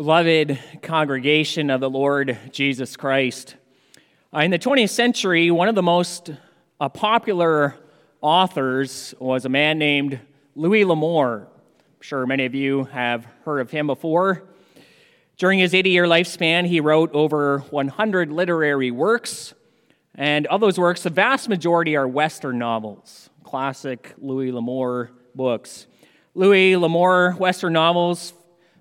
Beloved congregation of the Lord Jesus Christ, uh, in the 20th century, one of the most uh, popular authors was a man named Louis L'Amour. I'm sure many of you have heard of him before. During his 80 year lifespan, he wrote over 100 literary works, and of those works, the vast majority are Western novels, classic Louis L'Amour books. Louis L'Amour Western novels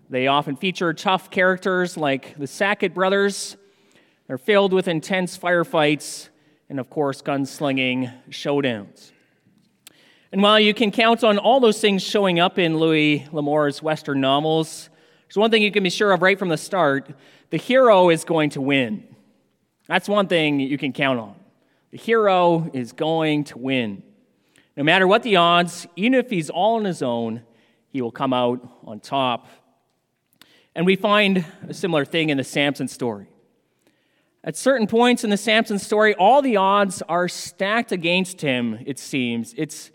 they often feature tough characters like the Sackett brothers. They're filled with intense firefights and, of course, gunslinging showdowns. And while you can count on all those things showing up in Louis L'Amour's Western novels, there's one thing you can be sure of right from the start the hero is going to win. That's one thing you can count on. The hero is going to win. No matter what the odds, even if he's all on his own, he will come out on top. And we find a similar thing in the Samson story. At certain points in the Samson story, all the odds are stacked against him, it seems. It's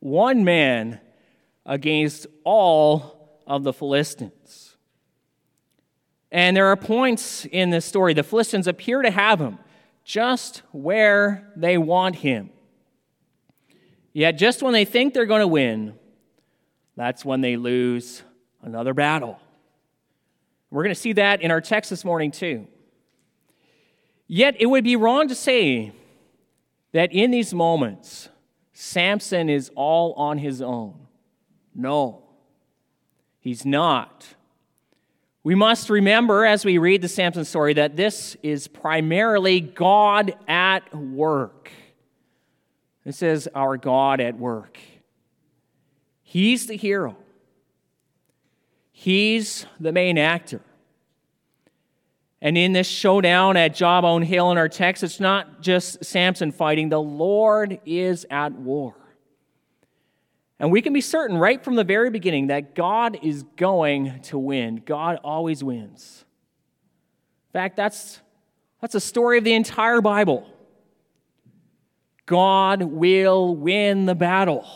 one man against all of the Philistines. And there are points in this story, the Philistines appear to have him just where they want him. Yet, just when they think they're going to win, that's when they lose another battle. We're going to see that in our text this morning, too. Yet it would be wrong to say that in these moments, Samson is all on his own. No, he's not. We must remember as we read the Samson story that this is primarily God at work. This is our God at work. He's the hero. He's the main actor. And in this showdown at Jawbone Hill in our text, it's not just Samson fighting, the Lord is at war. And we can be certain right from the very beginning that God is going to win. God always wins. In fact, that's, that's the story of the entire Bible. God will win the battle.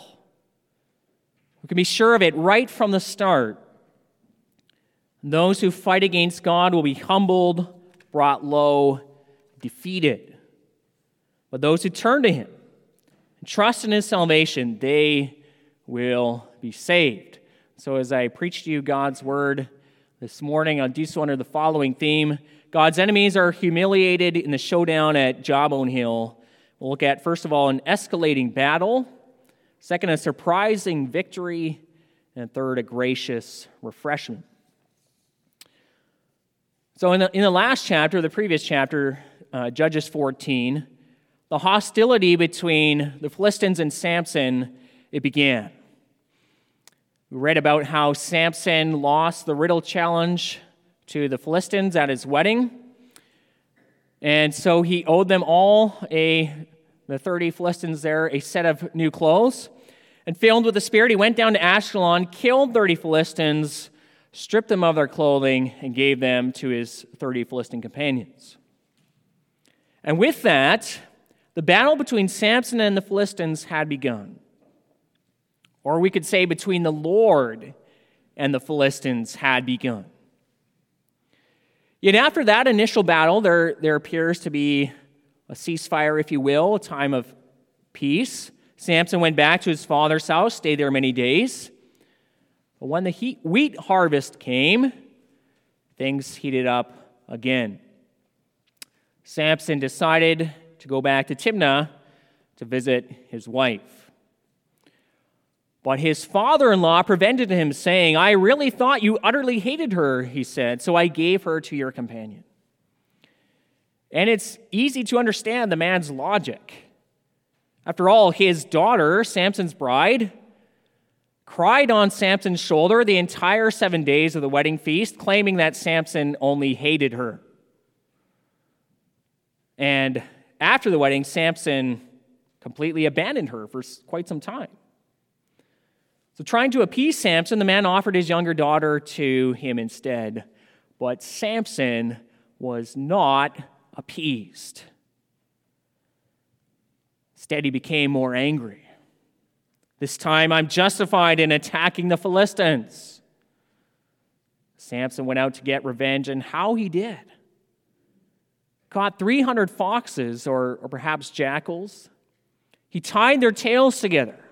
We can be sure of it right from the start. Those who fight against God will be humbled, brought low, defeated. But those who turn to Him and trust in His salvation, they will be saved. So, as I preach to you God's word this morning, I'll do so under the following theme God's enemies are humiliated in the showdown at Jawbone Hill. We'll look at, first of all, an escalating battle, second, a surprising victory, and third, a gracious refreshment. So, in the, in the last chapter, the previous chapter, uh, Judges 14, the hostility between the Philistines and Samson, it began. We read about how Samson lost the riddle challenge to the Philistines at his wedding. And so he owed them all a, the 30 Philistines there, a set of new clothes. And filled with the Spirit, he went down to Ashkelon, killed 30 Philistines, stripped them of their clothing, and gave them to his 30 Philistine companions. And with that, the battle between Samson and the Philistines had begun. Or we could say between the Lord and the Philistines had begun. Yet after that initial battle, there, there appears to be a ceasefire, if you will, a time of peace. Samson went back to his father's house, stayed there many days. But when the heat, wheat harvest came, things heated up again. Samson decided to go back to Timnah to visit his wife. But his father in law prevented him, saying, I really thought you utterly hated her, he said, so I gave her to your companion. And it's easy to understand the man's logic. After all, his daughter, Samson's bride, cried on Samson's shoulder the entire seven days of the wedding feast, claiming that Samson only hated her. And after the wedding, Samson completely abandoned her for quite some time. So, trying to appease Samson, the man offered his younger daughter to him instead. But Samson was not appeased. Instead, he became more angry. This time I'm justified in attacking the Philistines. Samson went out to get revenge, and how he did. Caught 300 foxes, or, or perhaps jackals. He tied their tails together,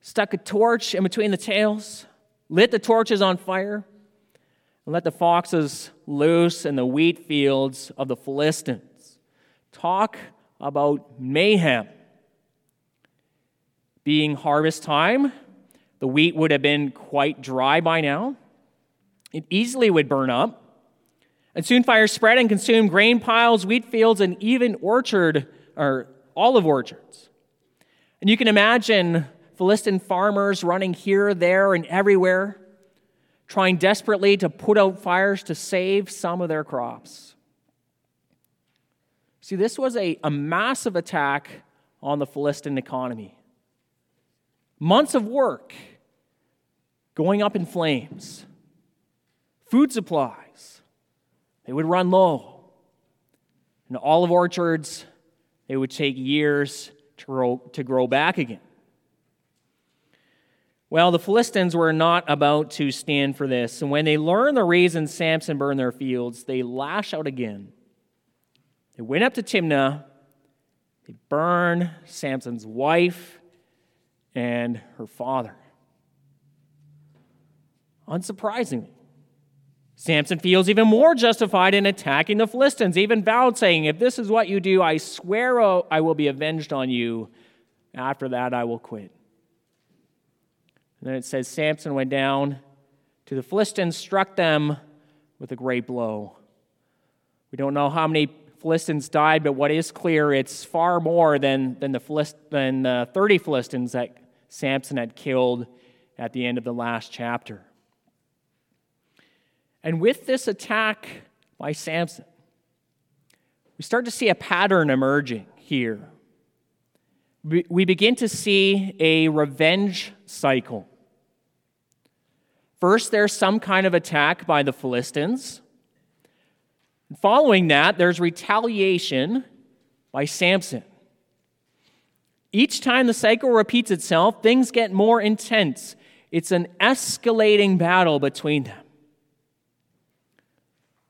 stuck a torch in between the tails, lit the torches on fire, and let the foxes loose in the wheat fields of the Philistines. Talk about mayhem. Being harvest time, the wheat would have been quite dry by now. It easily would burn up. And soon fires spread and consumed grain piles, wheat fields, and even orchard or olive orchards. And you can imagine Philistine farmers running here, there, and everywhere, trying desperately to put out fires to save some of their crops. See, this was a, a massive attack on the Philistine economy. Months of work going up in flames. Food supplies, they would run low. And olive orchards, it would take years to grow, to grow back again. Well, the Philistines were not about to stand for this. And when they learn the reason Samson burned their fields, they lash out again. They went up to Timnah. They burn Samson's wife and her father. Unsurprisingly, Samson feels even more justified in attacking the Philistines, even vowed, saying, If this is what you do, I swear oh, I will be avenged on you. After that, I will quit. And then it says, Samson went down to the Philistines, struck them with a great blow. We don't know how many Philistines died, but what is clear, it's far more than, than, the Philist, than the 30 Philistines that Samson had killed at the end of the last chapter. And with this attack by Samson, we start to see a pattern emerging here. We begin to see a revenge cycle. First, there's some kind of attack by the Philistines. Following that, there's retaliation by Samson. Each time the cycle repeats itself, things get more intense. It's an escalating battle between them.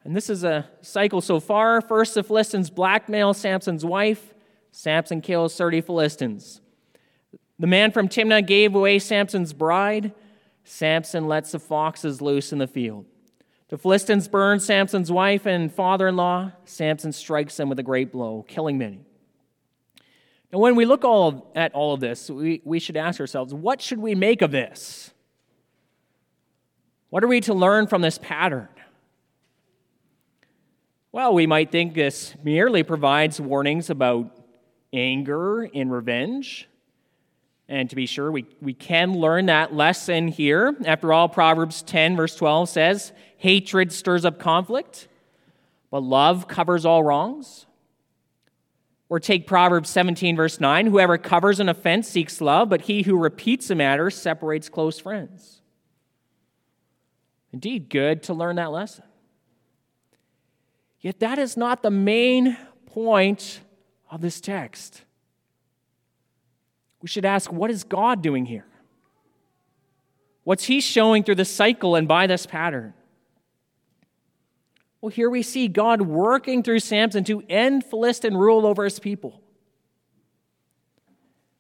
And this is a cycle so far. First, the Philistines blackmail Samson's wife. Samson kills 30 Philistines. The man from Timnah gave away Samson's bride. Samson lets the foxes loose in the field. The Philistines burn Samson's wife and father in law. Samson strikes them with a great blow, killing many. And when we look all at all of this, we, we should ask ourselves what should we make of this? What are we to learn from this pattern? Well, we might think this merely provides warnings about anger and revenge. And to be sure, we, we can learn that lesson here. After all, Proverbs 10, verse 12 says, Hatred stirs up conflict, but love covers all wrongs. Or take Proverbs 17, verse 9 Whoever covers an offense seeks love, but he who repeats a matter separates close friends. Indeed, good to learn that lesson. Yet that is not the main point of this text. We should ask what is God doing here? What's He showing through the cycle and by this pattern? Well, here we see God working through Samson to end Philistine rule over his people.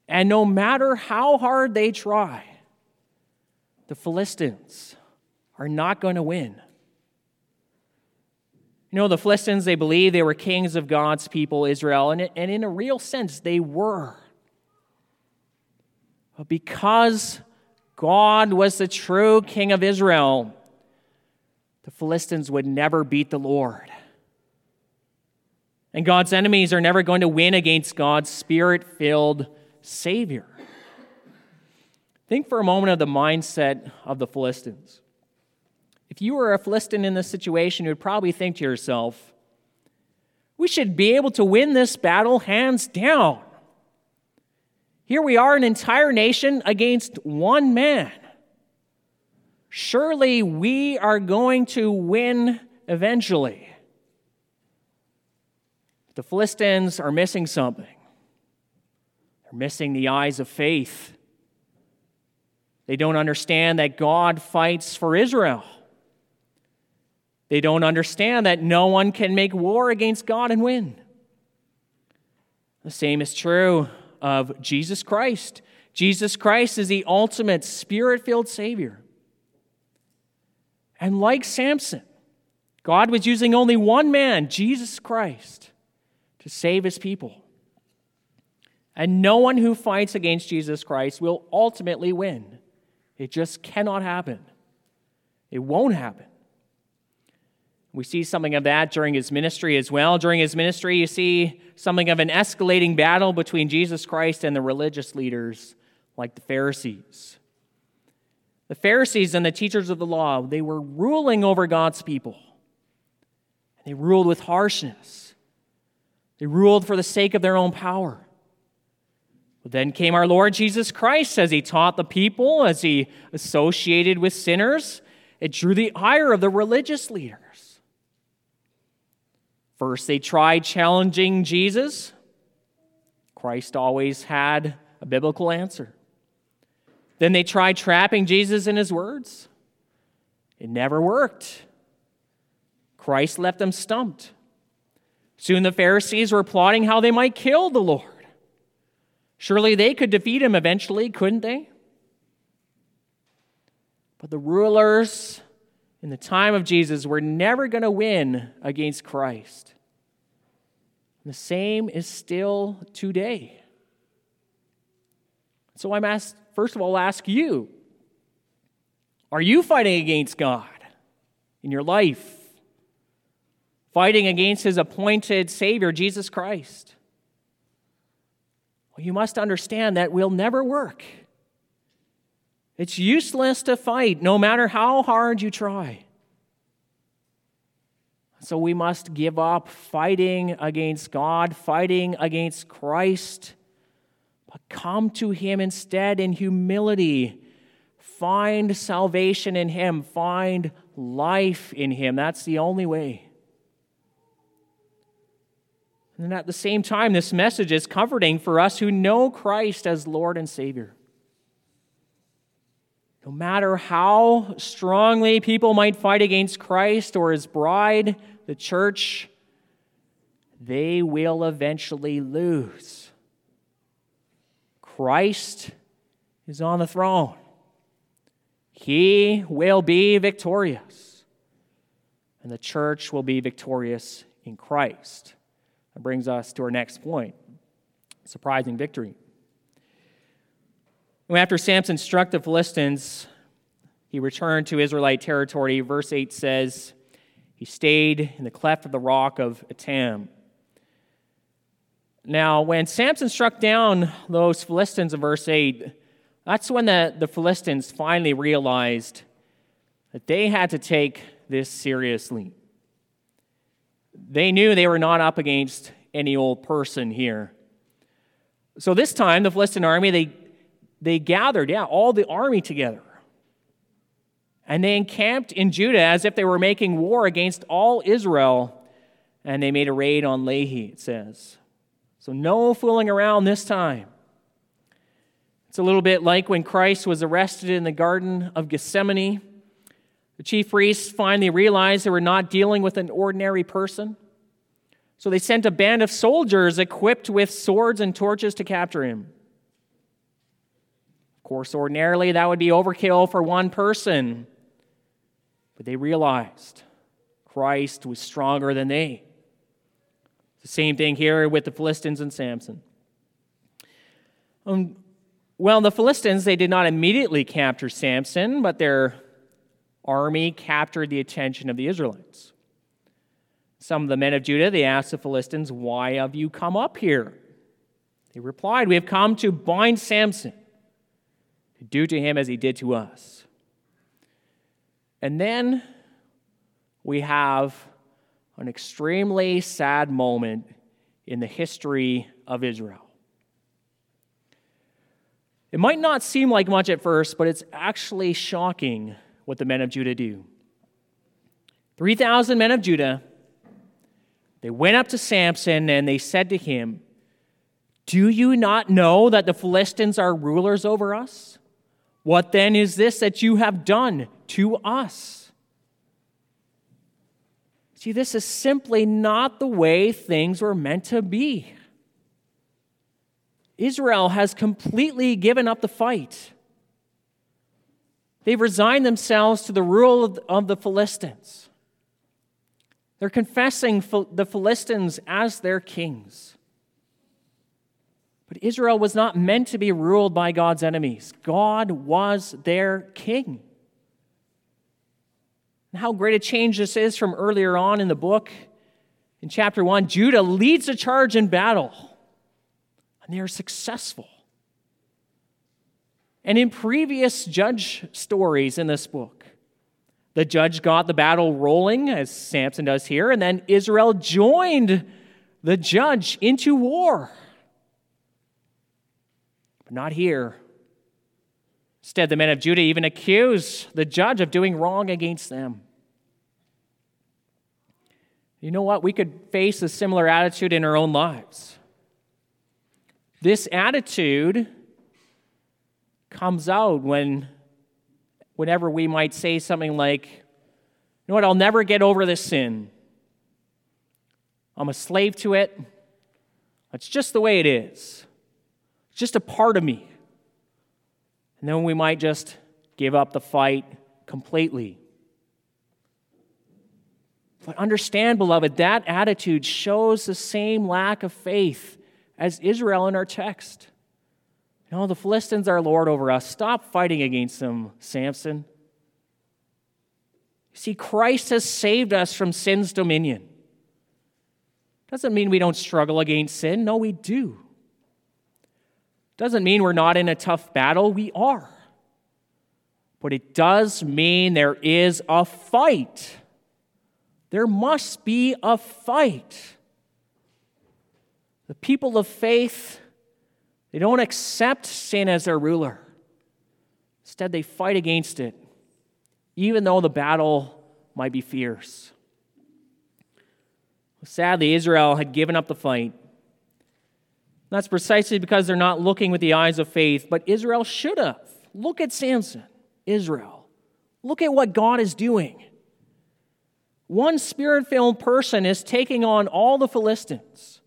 And no matter how hard they try, the Philistines are not going to win. You know, the Philistines, they believed they were kings of God's people, Israel, and, in a real sense, they were. But because God was the true king of Israel, the Philistines would never beat the Lord. And God's enemies are never going to win against God's spirit filled Savior. Think for a moment of the mindset of the Philistines. If you were a Philistine in this situation, you would probably think to yourself, we should be able to win this battle hands down. Here we are, an entire nation against one man. Surely we are going to win eventually. The Philistines are missing something. They're missing the eyes of faith. They don't understand that God fights for Israel. They don't understand that no one can make war against God and win. The same is true of Jesus Christ. Jesus Christ is the ultimate spirit filled Savior. And like Samson, God was using only one man, Jesus Christ, to save his people. And no one who fights against Jesus Christ will ultimately win. It just cannot happen. It won't happen. We see something of that during his ministry as well. During his ministry, you see something of an escalating battle between Jesus Christ and the religious leaders, like the Pharisees. The Pharisees and the teachers of the law, they were ruling over God's people. They ruled with harshness. They ruled for the sake of their own power. But then came our Lord Jesus Christ as he taught the people, as he associated with sinners. It drew the ire of the religious leaders. First, they tried challenging Jesus. Christ always had a biblical answer. Then they tried trapping Jesus in his words. It never worked. Christ left them stumped. Soon the Pharisees were plotting how they might kill the Lord. Surely they could defeat him eventually, couldn't they? But the rulers in the time of Jesus were never going to win against Christ. And the same is still today. So I'm asked, first of all, ask you Are you fighting against God in your life? Fighting against his appointed Savior, Jesus Christ? Well, you must understand that will never work. It's useless to fight, no matter how hard you try. So we must give up fighting against God, fighting against Christ, but come to Him instead in humility. Find salvation in Him, find life in Him. That's the only way. And at the same time, this message is comforting for us who know Christ as Lord and Savior. No matter how strongly people might fight against Christ or his bride, the church, they will eventually lose. Christ is on the throne. He will be victorious. And the church will be victorious in Christ. That brings us to our next point surprising victory. After Samson struck the Philistines, he returned to Israelite territory. Verse 8 says, He stayed in the cleft of the rock of Etam. Now, when Samson struck down those Philistines in verse 8, that's when the, the Philistines finally realized that they had to take this seriously. They knew they were not up against any old person here. So this time, the Philistine army, they, they gathered, yeah, all the army together. And they encamped in Judah as if they were making war against all Israel. And they made a raid on Lehi, it says. So no fooling around this time. It's a little bit like when Christ was arrested in the Garden of Gethsemane. The chief priests finally realized they were not dealing with an ordinary person. So they sent a band of soldiers equipped with swords and torches to capture him. Of course, ordinarily that would be overkill for one person. But they realized Christ was stronger than they. Same thing here with the Philistines and Samson. Um, well, the Philistines, they did not immediately capture Samson, but their army captured the attention of the Israelites. Some of the men of Judah, they asked the Philistines, Why have you come up here? They replied, We have come to bind Samson, to do to him as he did to us. And then we have an extremely sad moment in the history of Israel. It might not seem like much at first, but it's actually shocking what the men of Judah do. 3,000 men of Judah, they went up to Samson and they said to him, Do you not know that the Philistines are rulers over us? What then is this that you have done to us? See, this is simply not the way things were meant to be. Israel has completely given up the fight. They've resigned themselves to the rule of the Philistines. They're confessing the Philistines as their kings. But Israel was not meant to be ruled by God's enemies. God was their king. And how great a change this is from earlier on in the book. In chapter 1, Judah leads a charge in battle, and they are successful. And in previous judge stories in this book, the judge got the battle rolling, as Samson does here, and then Israel joined the judge into war. But not here. Instead, the men of Judah even accuse the judge of doing wrong against them. You know what? We could face a similar attitude in our own lives. This attitude comes out when whenever we might say something like, you know what, I'll never get over this sin. I'm a slave to it. It's just the way it is. It's just a part of me. And then we might just give up the fight completely. But understand, beloved, that attitude shows the same lack of faith as Israel in our text. You know, the Philistines are Lord over us. Stop fighting against them, Samson. See, Christ has saved us from sin's dominion. Doesn't mean we don't struggle against sin. No, we do. Doesn't mean we're not in a tough battle. We are. But it does mean there is a fight. There must be a fight. The people of faith, they don't accept sin as their ruler. Instead, they fight against it, even though the battle might be fierce. Sadly, Israel had given up the fight. That's precisely because they're not looking with the eyes of faith, but Israel should have. Look at Samson, Israel. Look at what God is doing. One spirit filled person is taking on all the Philistines.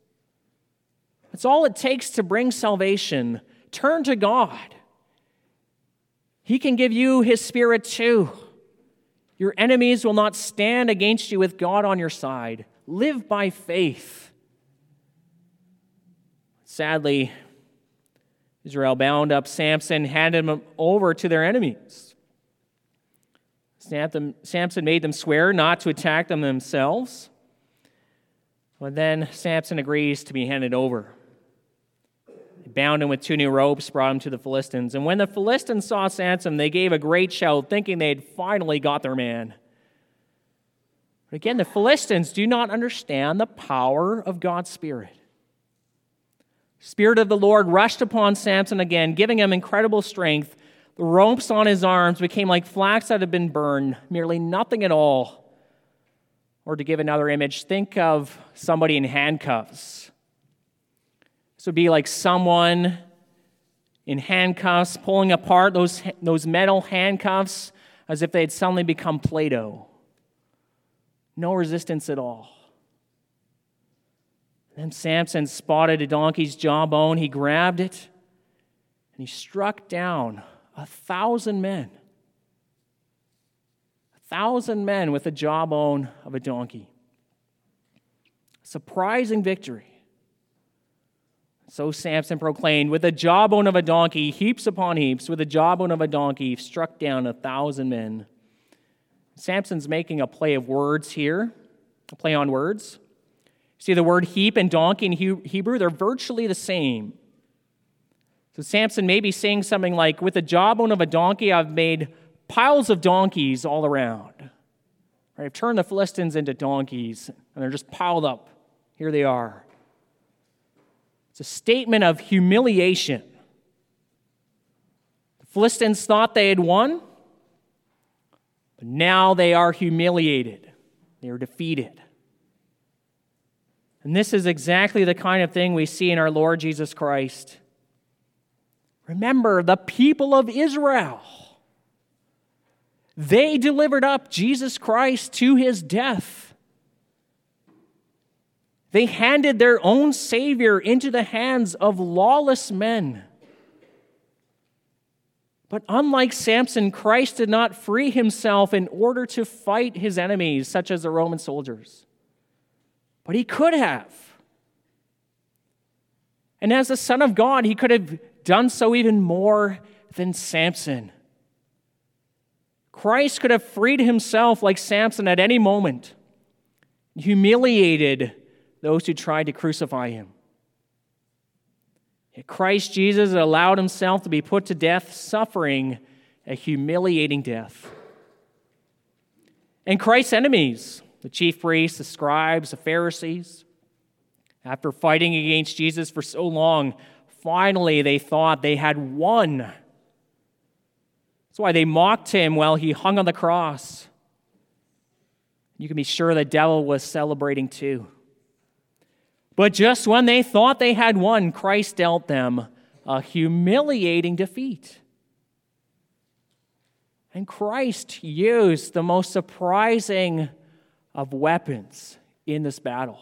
That's all it takes to bring salvation. Turn to God. He can give you His Spirit too. Your enemies will not stand against you with God on your side. Live by faith. Sadly, Israel bound up Samson, handed him over to their enemies. Samson made them swear not to attack them themselves. But then Samson agrees to be handed over. They bound him with two new ropes, brought him to the Philistines. And when the Philistines saw Samson, they gave a great shout, thinking they had finally got their man. But again, the Philistines do not understand the power of God's Spirit. Spirit of the Lord rushed upon Samson again, giving him incredible strength. The ropes on his arms became like flax that had been burned, merely nothing at all. Or to give another image, think of somebody in handcuffs. This would be like someone in handcuffs pulling apart those, those metal handcuffs as if they had suddenly become Play Doh. No resistance at all. Then Samson spotted a donkey's jawbone. He grabbed it and he struck down a thousand men. A thousand men with the jawbone of a donkey. Surprising victory. So Samson proclaimed, with the jawbone of a donkey, heaps upon heaps, with the jawbone of a donkey, struck down a thousand men. Samson's making a play of words here, a play on words. See, the word heap and donkey in Hebrew, they're virtually the same. So Samson may be saying something like, With the jawbone of a donkey, I've made piles of donkeys all around. Right, I've turned the Philistines into donkeys, and they're just piled up. Here they are. It's a statement of humiliation. The Philistines thought they had won, but now they are humiliated. They are defeated. And this is exactly the kind of thing we see in our Lord Jesus Christ. Remember, the people of Israel, they delivered up Jesus Christ to his death. They handed their own Savior into the hands of lawless men. But unlike Samson, Christ did not free himself in order to fight his enemies, such as the Roman soldiers. But he could have. And as the Son of God, he could have done so even more than Samson. Christ could have freed himself like Samson at any moment, humiliated those who tried to crucify him. Yet Christ Jesus allowed himself to be put to death, suffering a humiliating death. And Christ's enemies, the chief priests, the scribes, the Pharisees, after fighting against Jesus for so long, finally they thought they had won. That's why they mocked him while he hung on the cross. You can be sure the devil was celebrating too. But just when they thought they had won, Christ dealt them a humiliating defeat. And Christ used the most surprising of weapons in this battle.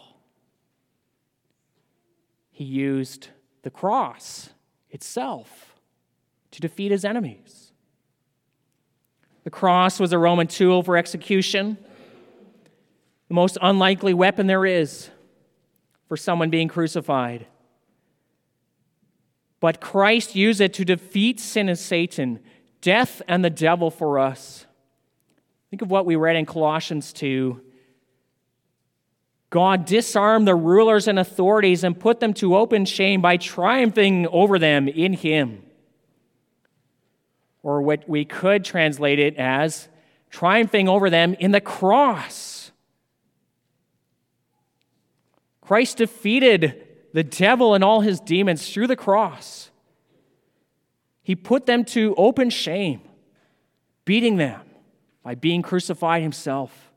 He used the cross itself to defeat his enemies. The cross was a Roman tool for execution, the most unlikely weapon there is for someone being crucified. But Christ used it to defeat sin and Satan, death and the devil for us. Think of what we read in Colossians 2. God disarmed the rulers and authorities and put them to open shame by triumphing over them in Him. Or what we could translate it as triumphing over them in the cross. Christ defeated the devil and all his demons through the cross. He put them to open shame, beating them by being crucified himself.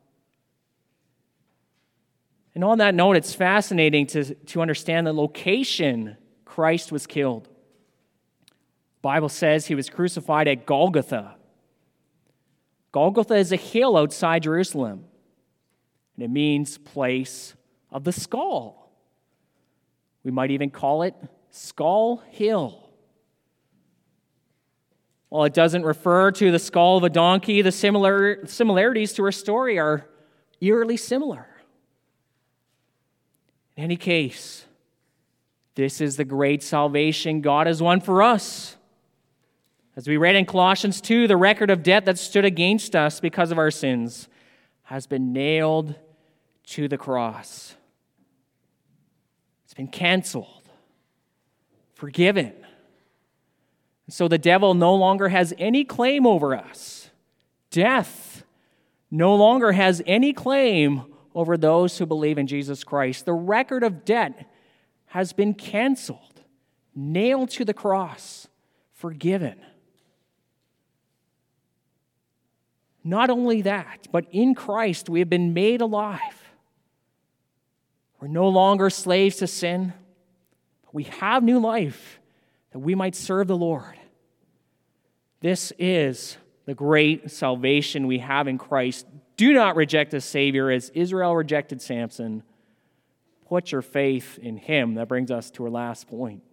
And on that note, it's fascinating to, to understand the location Christ was killed. The Bible says he was crucified at Golgotha. Golgotha is a hill outside Jerusalem, and it means place of the skull. We might even call it Skull Hill. While it doesn't refer to the skull of a donkey, the similar, similarities to our story are eerily similar. In any case, this is the great salvation God has won for us. As we read in Colossians 2, the record of debt that stood against us because of our sins has been nailed to the cross. It's been canceled, forgiven. So the devil no longer has any claim over us. Death no longer has any claim over those who believe in Jesus Christ. The record of debt has been canceled, nailed to the cross, forgiven. Not only that, but in Christ we have been made alive. We're no longer slaves to sin, but we have new life that we might serve the Lord. This is the great salvation we have in Christ. Do not reject a Savior as Israel rejected Samson. Put your faith in Him. That brings us to our last point.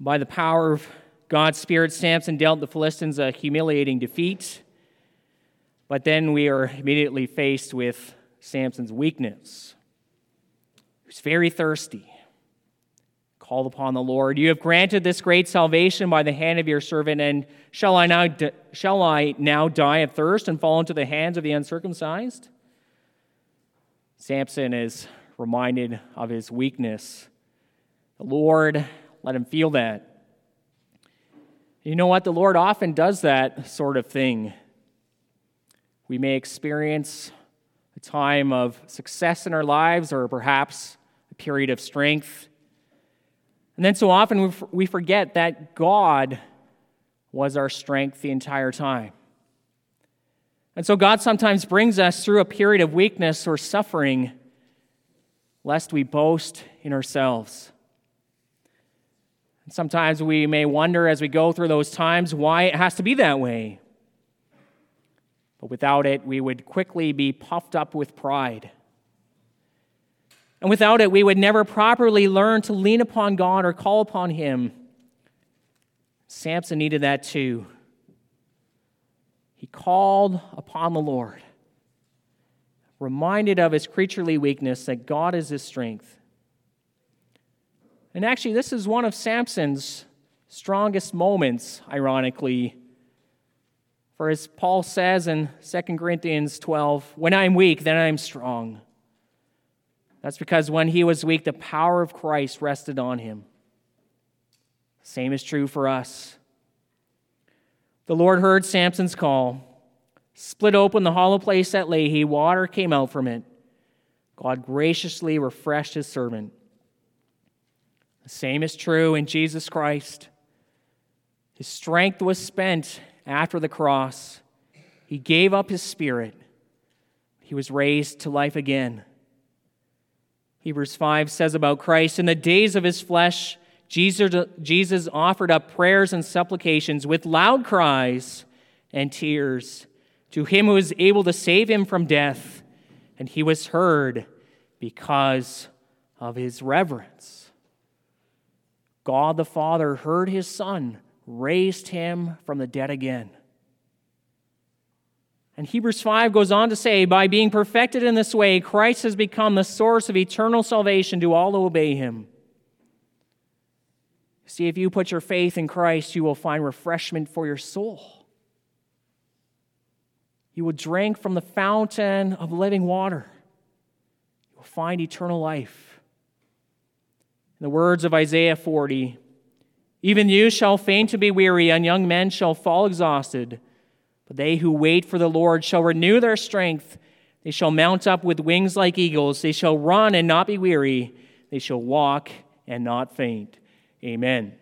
By the power of God's Spirit, Samson dealt the Philistines a humiliating defeat. But then we are immediately faced with Samson's weakness. He's very thirsty. Called upon the Lord. You have granted this great salvation by the hand of your servant, and shall I now, shall I now die of thirst and fall into the hands of the uncircumcised? Samson is reminded of his weakness. The Lord let him feel that. You know what? The Lord often does that sort of thing. We may experience a time of success in our lives or perhaps a period of strength. And then so often we forget that God was our strength the entire time. And so God sometimes brings us through a period of weakness or suffering lest we boast in ourselves. And sometimes we may wonder as we go through those times why it has to be that way. But without it, we would quickly be puffed up with pride. And without it, we would never properly learn to lean upon God or call upon Him. Samson needed that too. He called upon the Lord, reminded of his creaturely weakness that God is his strength. And actually, this is one of Samson's strongest moments, ironically. For as Paul says in 2 Corinthians 12, when I'm weak, then I'm strong. That's because when he was weak, the power of Christ rested on him. Same is true for us. The Lord heard Samson's call, split open the hollow place at Lehi, water came out from it. God graciously refreshed his servant. The same is true in Jesus Christ. His strength was spent after the cross. He gave up his spirit. He was raised to life again. Hebrews 5 says about Christ, in the days of his flesh, Jesus, Jesus offered up prayers and supplications with loud cries and tears to him who is able to save him from death, and he was heard because of his reverence. God the Father heard his Son, raised him from the dead again. And Hebrews 5 goes on to say, By being perfected in this way, Christ has become the source of eternal salvation to all who obey him. See, if you put your faith in Christ, you will find refreshment for your soul. You will drink from the fountain of living water. You will find eternal life. In the words of Isaiah 40, even you shall faint to be weary, and young men shall fall exhausted. But they who wait for the Lord shall renew their strength. They shall mount up with wings like eagles. They shall run and not be weary. They shall walk and not faint. Amen.